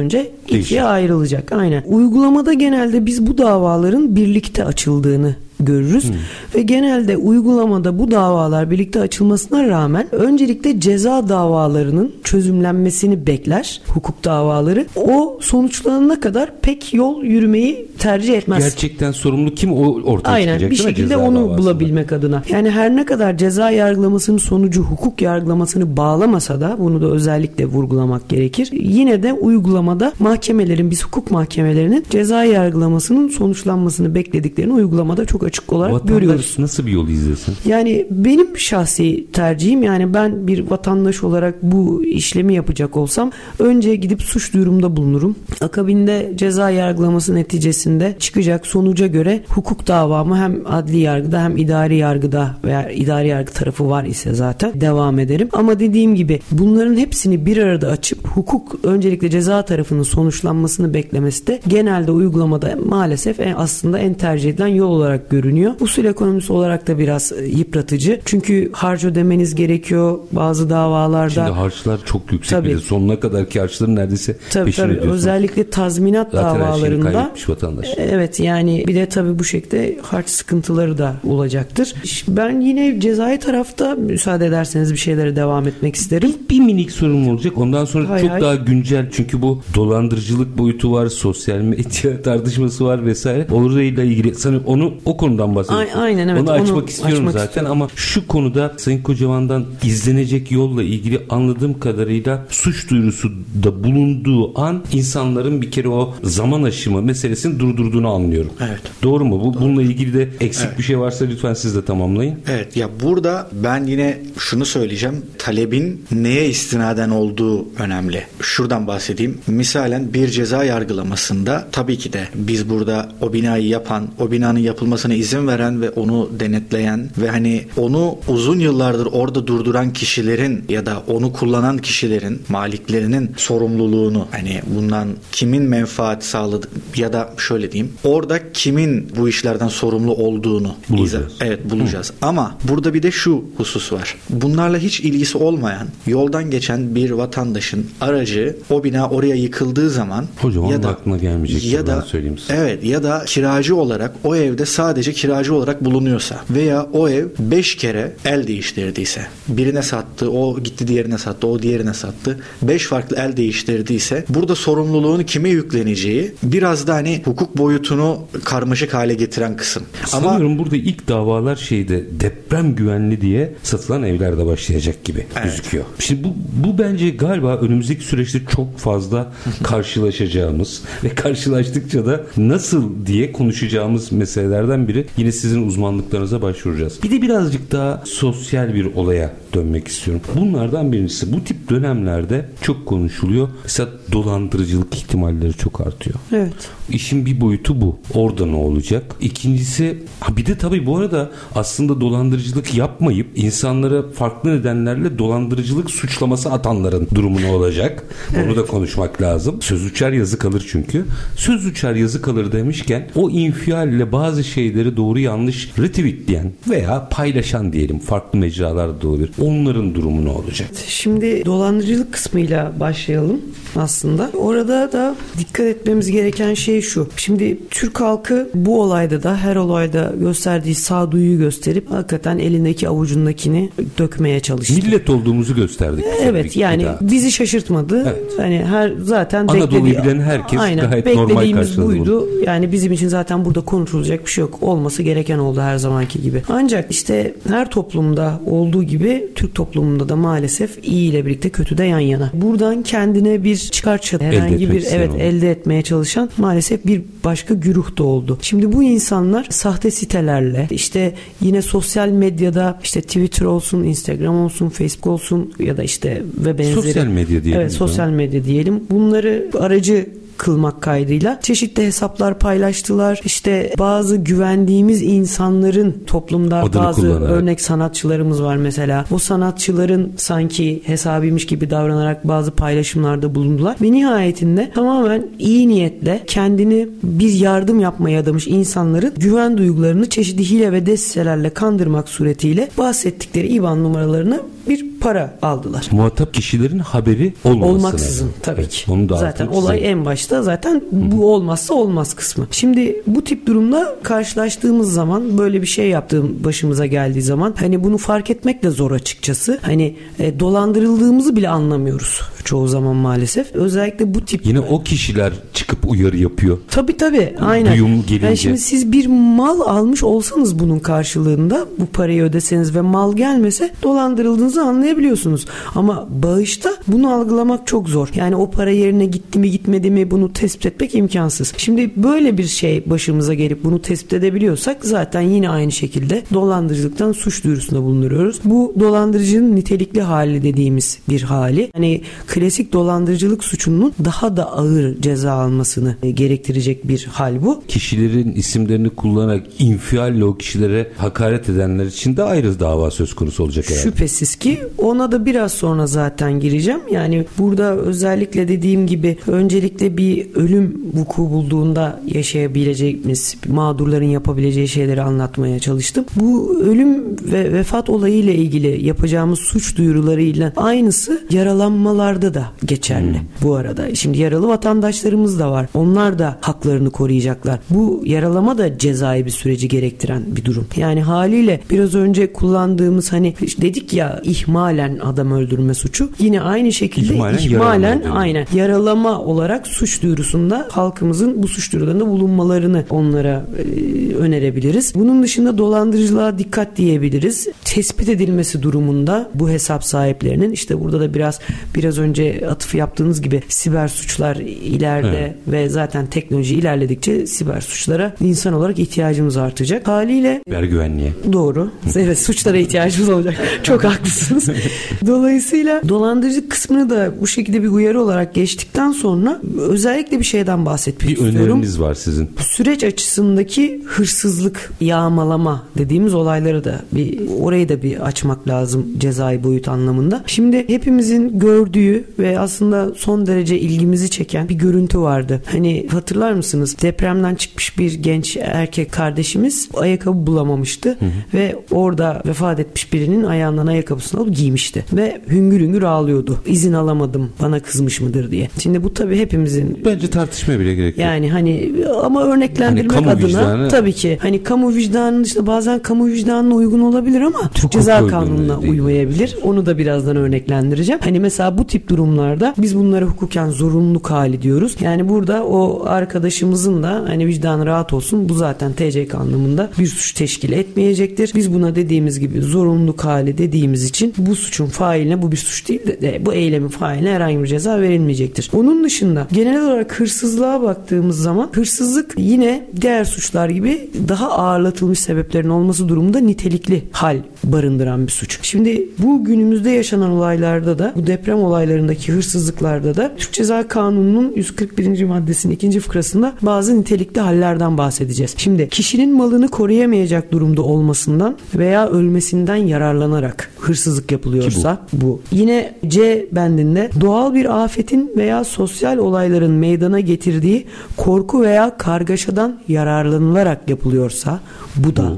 ikiye ayrılacak. Aynen. Uygulamada genelde biz bu davaların birlikte açıldığını görürüz. Hmm. Ve genelde uygulamada bu davalar birlikte açılmasına rağmen öncelikle ceza davalarının çözümlenmesini bekler hukuk davaları. O sonuçlanana kadar pek yol yürümeyi tercih etmez. Gerçekten sorumlu kim o ortaya Aynen, çıkacak bir şekilde onu davasında. bulabilmek adına. Yani her ne kadar ceza yargılamasının sonucu hukuk yargılamasını bağlamasa da bunu da özellikle vurgulamak gerekir. Yine de uygulamada mahkemelerin biz hukuk mahkemelerinin ceza yargılamasının sonuçlanmasını beklediklerini uygulamada çok açık olarak Vatandaş görüyoruz. nasıl bir yol izlesin? Yani benim şahsi tercihim yani ben bir vatandaş olarak bu işlemi yapacak olsam önce gidip suç duyurumda bulunurum. Akabinde ceza yargılaması neticesinde çıkacak sonuca göre hukuk davamı hem adli yargıda hem idari yargıda veya idari yargı tarafı var ise zaten devam ederim. Ama dediğim gibi bunların hepsini bir arada açıp hukuk öncelikle ceza tarafının sonuçlanmasını beklemesi de genelde uygulamada maalesef aslında en tercih edilen yol olarak görülüyor görünüyor. Usul ekonomisi olarak da biraz e, yıpratıcı. Çünkü harç ödemeniz gerekiyor bazı davalarda. Şimdi harçlar çok yüksek tabii. bir de sonuna kadar harçların neredeyse tabii, peşin tabii. Özellikle tazminat Zaten davalarında. vatandaş. Evet yani bir de tabii bu şekilde harç sıkıntıları da olacaktır. Ben yine cezai tarafta müsaade ederseniz bir şeylere devam etmek isterim. Bir, bir minik sorum olacak. Ondan sonra hay çok hay. daha güncel çünkü bu dolandırıcılık boyutu var, sosyal medya [laughs] tartışması var vesaire. Oluruyla ilgili sanırım onu o konuda konudan bahsediyorsun. Aynen evet. Onu açmak onu istiyorum açmak zaten istiyorum. ama şu konuda Sayın Kocaman'dan izlenecek yolla ilgili anladığım kadarıyla suç duyurusu da bulunduğu an insanların bir kere o zaman aşımı meselesini durdurduğunu anlıyorum. Evet. Doğru mu? Bu, Doğru. Bununla ilgili de eksik evet. bir şey varsa lütfen siz de tamamlayın. Evet ya burada ben yine şunu söyleyeceğim. Talebin neye istinaden olduğu önemli. Şuradan bahsedeyim. Misalen bir ceza yargılamasında tabii ki de biz burada o binayı yapan, o binanın yapılmasına izin veren ve onu denetleyen ve hani onu uzun yıllardır orada durduran kişilerin ya da onu kullanan kişilerin maliklerinin sorumluluğunu hani bundan kimin menfaat sağladı ya da şöyle diyeyim orada kimin bu işlerden sorumlu olduğunu bulacağız. evet bulacağız. Hı. Ama burada bir de şu husus var. Bunlarla hiç ilgisi olmayan yoldan geçen bir vatandaşın aracı o bina oraya yıkıldığı zaman Hocam ya da aklına gelmeyecek ya da söyleyeyim size. Evet ya da kiracı olarak o evde sadece kiracı olarak bulunuyorsa veya o ev 5 kere el değiştirdiyse birine sattı o gitti diğerine sattı o diğerine sattı 5 farklı el değiştirdiyse burada sorumluluğunu kime yükleneceği biraz da hani hukuk boyutunu karmaşık hale getiren kısım. Sanıyorum Ama, burada ilk davalar şeyde deprem güvenli diye satılan evlerde başlayacak gibi evet. gözüküyor. Şimdi bu, bu bence galiba önümüzdeki süreçte çok fazla karşılaşacağımız ve karşılaştıkça da nasıl diye konuşacağımız meselelerden biri yine sizin uzmanlıklarınıza başvuracağız. Bir de birazcık daha sosyal bir olaya dönmek istiyorum. Bunlardan birincisi bu tip dönemlerde çok konuşuluyor. Mesela dolandırıcılık ihtimalleri çok artıyor. Evet. İşin bir boyutu bu. Orada ne olacak? İkincisi bir de tabii bu arada aslında dolandırıcılık yapmayıp insanlara farklı nedenlerle dolandırıcılık suçlaması atanların durumu ne olacak? Evet. [laughs] Onu da konuşmak lazım. Söz uçar yazı kalır çünkü. Söz uçar yazı kalır demişken o infialle bazı şeyleri doğru yanlış retweetleyen veya paylaşan diyelim farklı mecralarda da olabilir. Onların durumu ne olacak? Şimdi dolandırıcılık kısmıyla başlayalım aslında. Orada da dikkat etmemiz gereken şey şu. Şimdi Türk halkı bu olayda da her olayda gösterdiği sağduyuyu gösterip hakikaten elindeki avucundakini dökmeye çalıştı. Millet olduğumuzu gösterdik. Evet yani bizi şaşırtmadı. Evet. Hani her zaten Anadolu'yu bilen herkes aynen, gayet normal karşıladı buydu. Bunu. Yani bizim için zaten burada konuşulacak bir şey yok. Olması gereken oldu her zamanki gibi. Ancak işte her toplumda olduğu gibi Türk toplumunda da maalesef iyi ile birlikte kötü de yan yana. Buradan kendine bir çıkar çatı herhangi bir evet onu. elde etmeye çalışan maalesef bir başka güruh da oldu. Şimdi bu insanlar sahte sitelerle işte yine sosyal medyada işte Twitter olsun, Instagram olsun, Facebook olsun ya da işte ve benzeri. Sosyal medya diyelim. Evet sosyal medya diyelim. Bunları aracı kılmak kaydıyla çeşitli hesaplar paylaştılar. İşte bazı güvendiğimiz insanların toplumda Adını bazı kullanarak. örnek sanatçılarımız var mesela. O sanatçıların sanki hesabıymış gibi davranarak bazı paylaşımlarda bulundular. Ve nihayetinde tamamen iyi niyetle kendini bir yardım yapmaya adamış insanların güven duygularını çeşitli hile ve destelerle kandırmak suretiyle bahsettikleri IBAN numaralarını bir para aldılar. Muhatap kişilerin haberi olmaması Olmaksızın lazım. tabii Evet, ki. Onu da zaten olay çizelim. en başta zaten bu olmazsa olmaz kısmı. Şimdi bu tip durumla karşılaştığımız zaman böyle bir şey yaptığım başımıza geldiği zaman hani bunu fark etmek de zor açıkçası. Hani e, dolandırıldığımızı bile anlamıyoruz çoğu zaman maalesef. Özellikle bu tip Yine o kişiler çıkıp uyarı yapıyor. Tabii tabii aynen. Duyum gelince. Yani şimdi siz bir mal almış olsanız bunun karşılığında bu parayı ödeseniz ve mal gelmese dolandırıldığınızı anlayabiliyorsunuz. Ama bağışta bunu algılamak çok zor. Yani o para yerine gitti mi gitmedi mi bunu tespit etmek imkansız. Şimdi böyle bir şey başımıza gelip bunu tespit edebiliyorsak zaten yine aynı şekilde dolandırıcılıktan suç duyurusunda bulunuyoruz. Bu dolandırıcının nitelikli hali dediğimiz bir hali. Hani klasik dolandırıcılık suçunun daha da ağır ceza almasını gerektirecek bir hal bu. Kişilerin isimlerini kullanarak infialle o kişilere hakaret edenler için de ayrı dava söz konusu olacak herhalde. Şüphesiz ki ona da biraz sonra zaten gireceğim. Yani burada özellikle dediğim gibi öncelikle bir ölüm vuku bulduğunda yaşayabileceğimiz mağdurların yapabileceği şeyleri anlatmaya çalıştım. Bu ölüm ve vefat olayı ile ilgili yapacağımız suç duyurularıyla aynısı yaralanmalarda da geçerli bu arada. Şimdi yaralı vatandaşlarımız da var. Onlar da haklarını koruyacaklar. Bu yaralama da cezai bir süreci gerektiren bir durum. Yani haliyle biraz önce kullandığımız hani dedik ya ihmalen adam öldürme suçu. Yine aynı şekilde İhmalen ihmalen, yaralama aynen yaralama olarak suç duyurusunda halkımızın bu suç duyurularında bulunmalarını onlara e, önerebiliriz. Bunun dışında dolandırıcılığa dikkat diyebiliriz. Tespit edilmesi durumunda bu hesap sahiplerinin işte burada da biraz biraz önce atıf yaptığınız gibi siber suçlar ileride Evet. ve zaten teknoloji ilerledikçe siber suçlara insan olarak ihtiyacımız artacak. Haliyle Siber güvenliğe. Doğru. Evet suçlara ihtiyacımız olacak. Çok [laughs] haklısınız. [laughs] Dolayısıyla dolandırıcılık kısmını da bu şekilde bir uyarı olarak geçtikten sonra özellikle bir şeyden bahsetmek Bir istiyorum. öneriniz var sizin. Süreç açısındaki hırsızlık, yağmalama dediğimiz olayları da bir orayı da bir açmak lazım cezai boyut anlamında. Şimdi hepimizin gördüğü ve aslında son derece ilgimizi çeken bir görüntü vardı. Hani hatırlar mısınız? Depremden çıkmış bir genç erkek kardeşimiz ayakkabı bulamamıştı ve orada vefat etmiş birinin ayağından ayakkabısını alıp giymişti ve hüngür hüngür ağlıyordu. İzin alamadım bana kızmış mıdır diye. Şimdi bu tabii hepimizin Bence tartışmaya bile gerek yok. yani hani ama örneklendirmek Hani adına vicdanı- tabii ki hani kamu vicdanının işte bazen kamu vicdanına uygun olabilir ama Türk Ceza Kanunu'na uymayabilir. Onu da birazdan örneklendireceğim. Hani mesela bu tip durumlarda biz bunlara hukuken zorunluluk hali diyoruz. Yani burada o arkadaşımızın da hani vicdanı rahat olsun bu zaten TCK anlamında bir suç teşkil etmeyecektir. Biz buna dediğimiz gibi zorunluluk hali dediğimiz için bu suçun failine bu bir suç değil de, de bu eylemin failine herhangi bir ceza verilmeyecektir. Onun dışında genel olarak hırsızlığa baktığımız zaman hırsızlık yine diğer suçlar gibi daha ağırlatılmış sebeplerin olması durumunda nitelikli hal barındıran bir suç. Şimdi bu günümüzde yaşanan olaylarda da bu deprem olaylarındaki hırsızlıklarda da Türk Ceza Kanunu'nun 141. maddesinin ikinci fıkrasında bazı nitelikli hallerden bahsedeceğiz. Şimdi kişinin malını koruyamayacak durumda olmasından veya ölmesinden yararlanarak hırsızlık yapılıyorsa bu. Yine C bendinde doğal bir afetin veya sosyal olayların meydana getirdiği korku veya kargaşadan yararlanılarak yapılıyorsa bu da.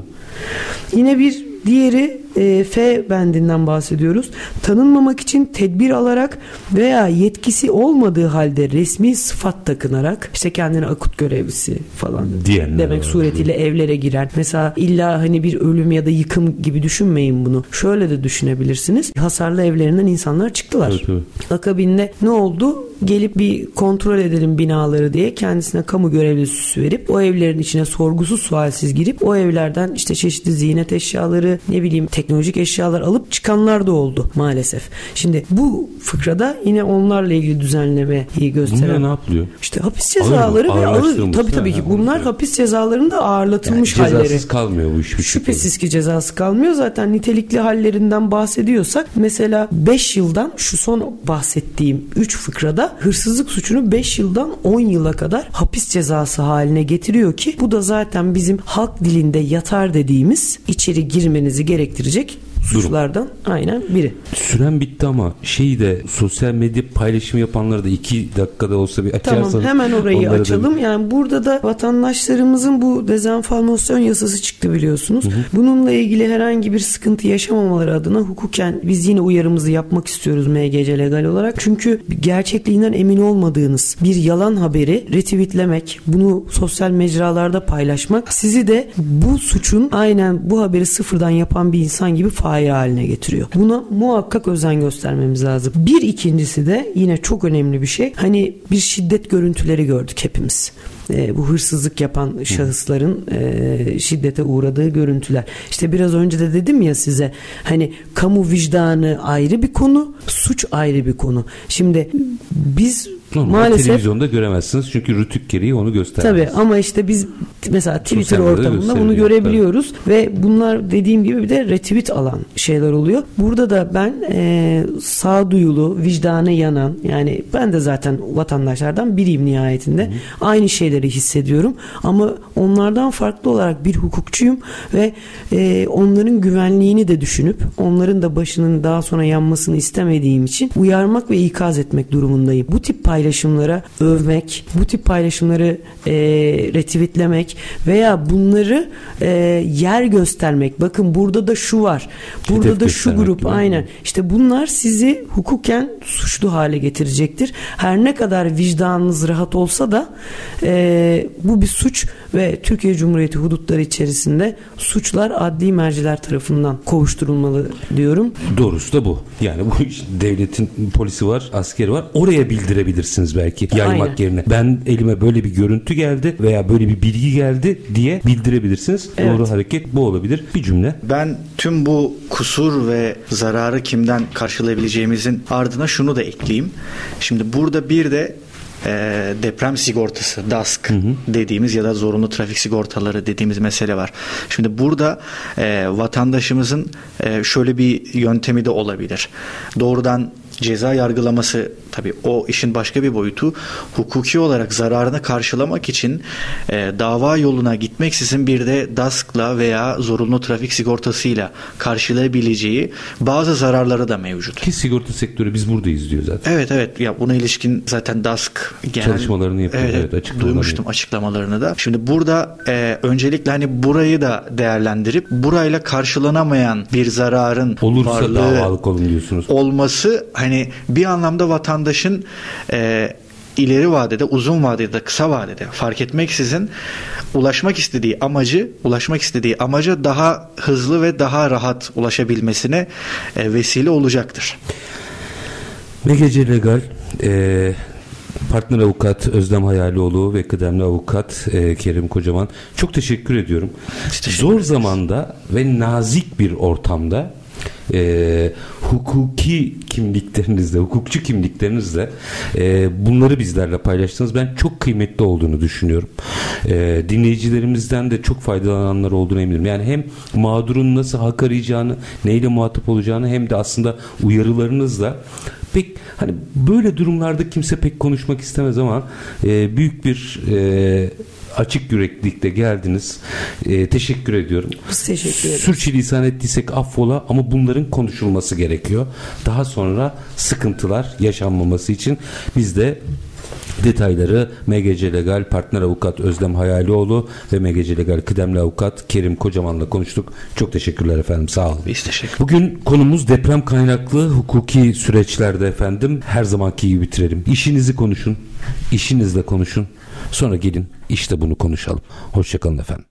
Yine bir diğeri e, F bendinden bahsediyoruz. Tanınmamak için tedbir alarak veya yetkisi olmadığı halde resmi sıfat takınarak işte kendine akut görevlisi falan Diyenler demek var. suretiyle evlere giren. Mesela illa hani bir ölüm ya da yıkım gibi düşünmeyin bunu. Şöyle de düşünebilirsiniz. Hasarlı evlerinden insanlar çıktılar. Tabii, tabii. Akabinde ne oldu? Gelip bir kontrol edelim binaları diye kendisine kamu görevlisi verip o evlerin içine sorgusuz sualsiz girip o evlerden işte çeşitli ziynet eşyaları ne bileyim teknolojik eşyalar alıp çıkanlar da oldu maalesef. Şimdi bu fıkrada yine onlarla ilgili düzenlemeyi gösteren. Bunlar ne yapılıyor? İşte hapis cezaları ve ağır tabii tabii ki bunlar hapis cezalarında ağırlatılmış yani cezasız halleri. kalmıyor bu iş bir Şüphesiz ki cezası kalmıyor. Zaten nitelikli hallerinden bahsediyorsak mesela 5 yıldan şu son bahsettiğim 3 fıkrada hırsızlık suçunu 5 yıldan 10 yıla kadar hapis cezası haline getiriyor ki bu da zaten bizim halk dilinde yatar dediğimiz içeri girmenizi gerektirecek edecek suçlardan aynen biri. Süren bitti ama şeyi de sosyal medya paylaşım yapanları da iki dakikada olsa bir açarsanız. Tamam hemen orayı onlara da açalım. Yani burada da vatandaşlarımızın bu dezenformasyon yasası çıktı biliyorsunuz. Bununla ilgili herhangi bir sıkıntı yaşamamaları adına hukuken biz yine uyarımızı yapmak istiyoruz MGC legal olarak. Çünkü gerçekliğinden emin olmadığınız bir yalan haberi retweetlemek, bunu sosyal mecralarda paylaşmak sizi de bu suçun aynen bu haberi sıfırdan yapan bir insan gibi fail haline getiriyor. Buna muhakkak özen göstermemiz lazım. Bir ikincisi de yine çok önemli bir şey. Hani bir şiddet görüntüleri gördük hepimiz. E, bu hırsızlık yapan şahısların e, şiddete uğradığı görüntüler. İşte biraz önce de dedim ya size hani kamu vicdanı ayrı bir konu, suç ayrı bir konu. Şimdi biz Normal maalesef televizyonda göremezsiniz çünkü rütük gereği onu göstermez. Tabii ama işte biz mesela Twitter ortamında bunu görebiliyoruz ve bunlar dediğim gibi bir de retweet alan şeyler oluyor. Burada da ben e, sağduyulu, vicdanı yanan yani ben de zaten vatandaşlardan biriyim nihayetinde. Hı. Aynı şeyleri hissediyorum ama onlardan farklı olarak bir hukukçuyum ve e, onların güvenliğini de düşünüp onların da başının daha sonra yanmasını istemediğim için uyarmak ve ikaz etmek durumundayım. Bu tip paylaşımlara övmek, bu tip paylaşımları e, retweetlemek veya bunları e, yer göstermek. Bakın burada da şu var. Burada Hedef da şu grup aynen. İşte bunlar sizi hukuken suçlu hale getirecektir. Her ne kadar vicdanınız rahat olsa da e, bu bir suç ve Türkiye Cumhuriyeti hudutları içerisinde suçlar adli merciler tarafından kovuşturulmalı diyorum. Doğrusu da bu. Yani bu devletin polisi var, askeri var. Oraya bildirebilirsiniz belki yaymak Aynen. yerine. Ben elime böyle bir görüntü geldi veya böyle bir bilgi geldi diye bildirebilirsiniz. Evet. Doğru hareket bu olabilir. Bir cümle. Ben tüm bu kusur ve zararı kimden karşılayabileceğimizin ardına şunu da ekleyeyim. Şimdi burada bir de e, deprem sigortası DASK dediğimiz ya da zorunlu trafik sigortaları dediğimiz mesele var. Şimdi burada e, vatandaşımızın e, şöyle bir yöntemi de olabilir. Doğrudan ceza yargılaması tabii o işin başka bir boyutu hukuki olarak zararını karşılamak için e, dava yoluna gitmeksizin bir de DASK'la veya zorunlu trafik sigortasıyla karşılayabileceği bazı zararları da mevcut. Ki sigorta sektörü biz buradayız diyor zaten. Evet evet ya buna ilişkin zaten DASK genel Çalışmalarını yapıyor, Evet, evet, açıklamalarını duymuştum açıklamalarını da. Şimdi burada e, öncelikle hani burayı da değerlendirip burayla karşılanamayan bir zararın Olursa varlığı davalık olun diyorsunuz. olması hani bir anlamda vatandaşın e, ileri vadede, uzun vadede, kısa vadede fark etmeksizin ulaşmak istediği amacı, ulaşmak istediği amaca daha hızlı ve daha rahat ulaşabilmesine e, vesile olacaktır. MGC Legal e, partner avukat Özlem Hayalioğlu ve kıdemli avukat e, Kerim Kocaman çok teşekkür ediyorum. teşekkür Zor zamanda ve nazik bir ortamda e, hukuki kimliklerinizle, hukukçu kimliklerinizle e, bunları bizlerle paylaştınız. Ben çok kıymetli olduğunu düşünüyorum. E, dinleyicilerimizden de çok faydalananlar olduğunu eminim. Yani hem mağdurun nasıl hak arayacağını, neyle muhatap olacağını hem de aslında uyarılarınızla pek hani böyle durumlarda kimse pek konuşmak istemez ama e, büyük bir e, açık yüreklilikle geldiniz. E, teşekkür ediyorum. Biz teşekkür ederiz. Sürçülisan ettiysek affola ama bunların konuşulması gerekiyor. Daha sonra sıkıntılar yaşanmaması için biz de detayları MGC Legal Partner Avukat Özlem Hayalioğlu ve MGC Legal Kıdemli Avukat Kerim Kocaman'la konuştuk. Çok teşekkürler efendim. Sağ olun. Biz teşekkür Bugün konumuz deprem kaynaklı hukuki süreçlerde efendim. Her zamanki gibi bitirelim. İşinizi konuşun, işinizle konuşun. Sonra gelin işte bunu konuşalım. Hoşçakalın efendim.